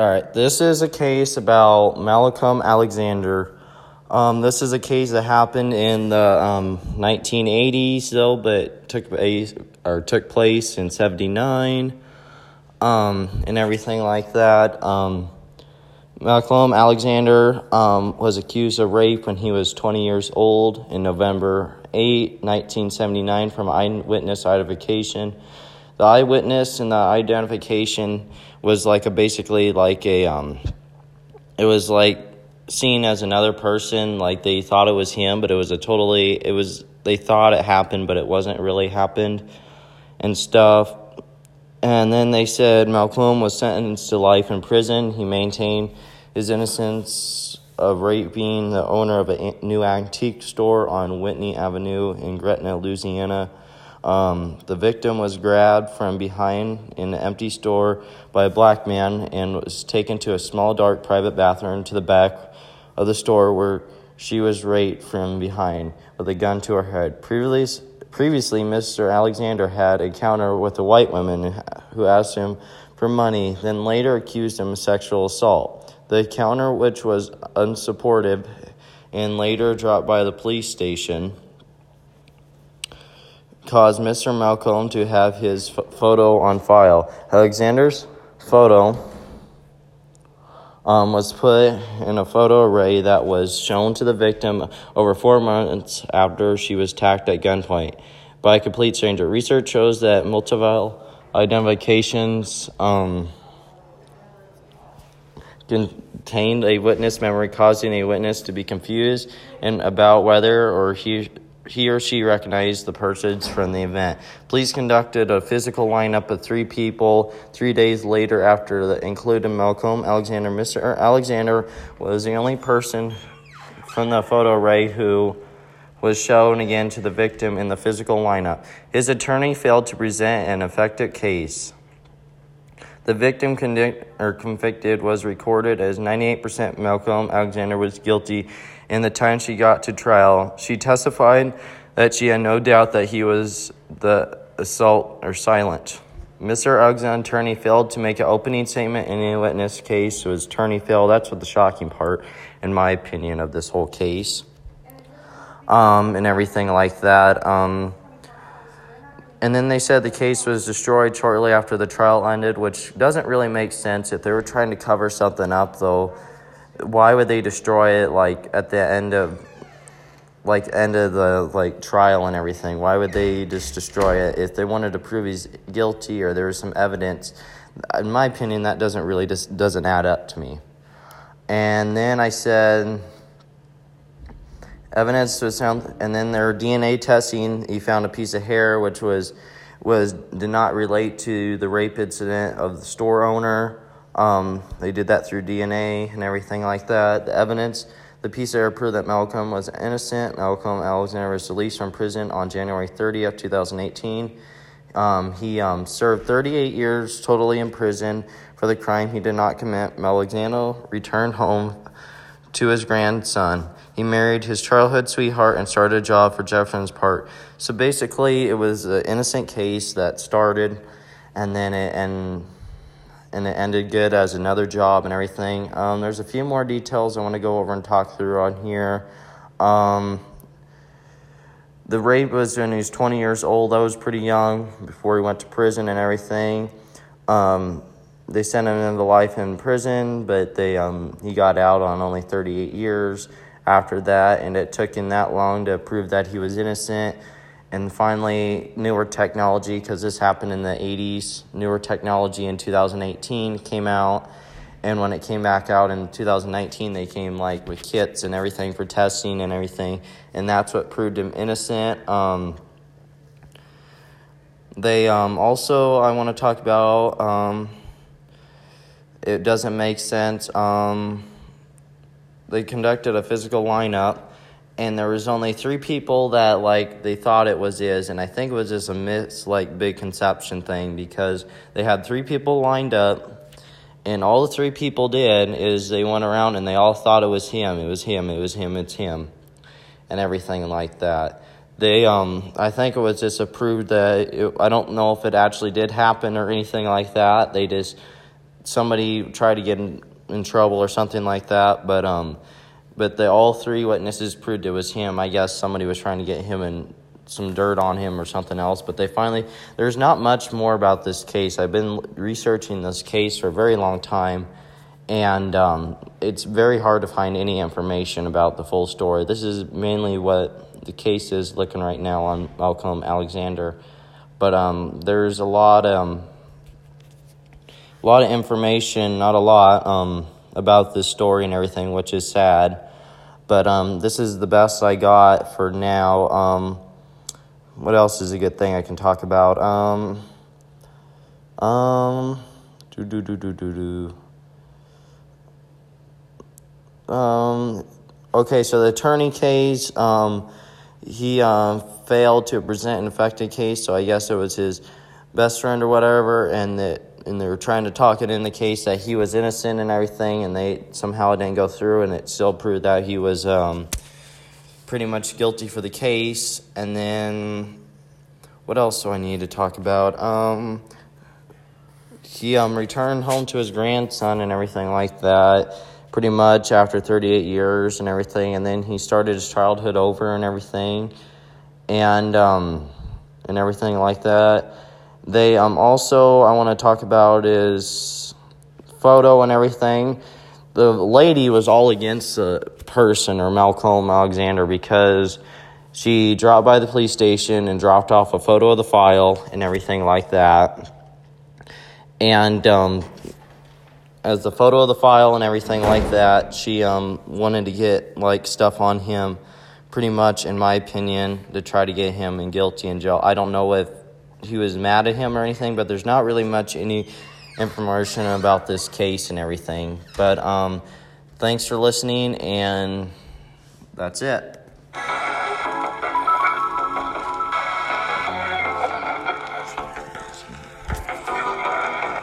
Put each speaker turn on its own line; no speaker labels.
All right, this is a case about Malcolm Alexander. Um, this is a case that happened in the um, 1980s, though, but took place or took place in '79, um, and everything like that. Um, Malcolm Alexander um, was accused of rape when he was 20 years old in November 8, 1979, from eyewitness identification. The eyewitness and the identification was like a basically like a um, it was like seen as another person. Like they thought it was him, but it was a totally it was they thought it happened, but it wasn't really happened, and stuff. And then they said Malcolm was sentenced to life in prison. He maintained his innocence of raping the owner of a new antique store on Whitney Avenue in Gretna, Louisiana. Um, the victim was grabbed from behind in an empty store by a black man and was taken to a small, dark private bathroom to the back of the store where she was raped from behind with a gun to her head. Previously, previously Mr. Alexander had encounter with a white woman who asked him for money, then later accused him of sexual assault. The encounter, which was unsupportive and later dropped by the police station, caused Mr. Malcolm to have his photo on file. Alexander's photo um, was put in a photo array that was shown to the victim over four months after she was attacked at gunpoint by a complete stranger. Research shows that multiple identifications um, contained a witness memory, causing a witness to be confused and about whether or he he or she recognized the persons from the event. Police conducted a physical lineup of three people three days later after the included Malcolm Alexander. Mr. Er, Alexander was the only person from the photo array who was shown again to the victim in the physical lineup. His attorney failed to present an effective case. The victim convict, or convicted was recorded as 98% Malcolm Alexander was guilty in the time she got to trial. She testified that she had no doubt that he was the assault or silent. Mr. Alexander's attorney failed to make an opening statement in any witness case, so his attorney failed. That's what the shocking part, in my opinion, of this whole case. Um, and everything like that. Um, and then they said the case was destroyed shortly after the trial ended, which doesn't really make sense. If they were trying to cover something up, though, why would they destroy it like at the end of like end of the like trial and everything? Why would they just destroy it? If they wanted to prove he's guilty or there was some evidence in my opinion that doesn't really just doesn't add up to me. And then i said evidence was found and then their dna testing he found a piece of hair which was was did not relate to the rape incident of the store owner um, they did that through DNA and everything like that. The evidence, the piece of hair proved that Malcolm was innocent. Malcolm Alexander was released from prison on January 30th, 2018. Um, he um, served 38 years totally in prison for the crime he did not commit. Alexander returned home to his grandson. He married his childhood sweetheart and started a job for Jefferson's part. So basically, it was an innocent case that started, and then it and and it ended good as another job and everything. Um, there's a few more details I want to go over and talk through on here. Um, the rape was when he was 20 years old. I was pretty young before he went to prison and everything. Um, they sent him into life in prison, but they um, he got out on only 38 years after that, and it took him that long to prove that he was innocent. And finally newer technology because this happened in the 80s newer technology in 2018 came out. And when it came back out in 2019 they came like with kits and everything for testing and everything and that's what proved him innocent. Um, they um, also i want to talk about um, it doesn't make sense um, they conducted a physical lineup and there was only three people that like they thought it was is, and i think it was just a mis like big conception thing because they had three people lined up and all the three people did is they went around and they all thought it was him it was him it was him it's him and everything like that. They um i think it was just approved that it, i don't know if it actually did happen or anything like that they just somebody tried to get in, in trouble or something like that, but um, but the all three witnesses proved it was him. I guess somebody was trying to get him in some dirt on him or something else, but they finally there's not much more about this case. I've been researching this case for a very long time, and um, it's very hard to find any information about the full story. This is mainly what the case is looking right now on Malcolm Alexander, but um, there's a lot um, a lot of information, not a lot, um, about this story and everything, which is sad. But um, this is the best I got for now. Um, what else is a good thing I can talk about? Um, um, do do do do do do. Um, okay, so the attorney case, um, he um, failed to present an affected case, so I guess it was his best friend or whatever, and that and they were trying to talk it in the case that he was innocent and everything, and they somehow didn't go through, and it still proved that he was um, pretty much guilty for the case. And then, what else do I need to talk about? Um, he um, returned home to his grandson and everything like that, pretty much after 38 years and everything. And then he started his childhood over and everything, and um, and everything like that. They um, also, I want to talk about is photo and everything. The lady was all against the person or Malcolm Alexander because she dropped by the police station and dropped off a photo of the file and everything like that. And um, as the photo of the file and everything like that, she um, wanted to get like stuff on him, pretty much, in my opinion, to try to get him in guilty in jail. I don't know if he was mad at him or anything, but there's not really much any information about this case and everything. But um, thanks for listening, and that's it.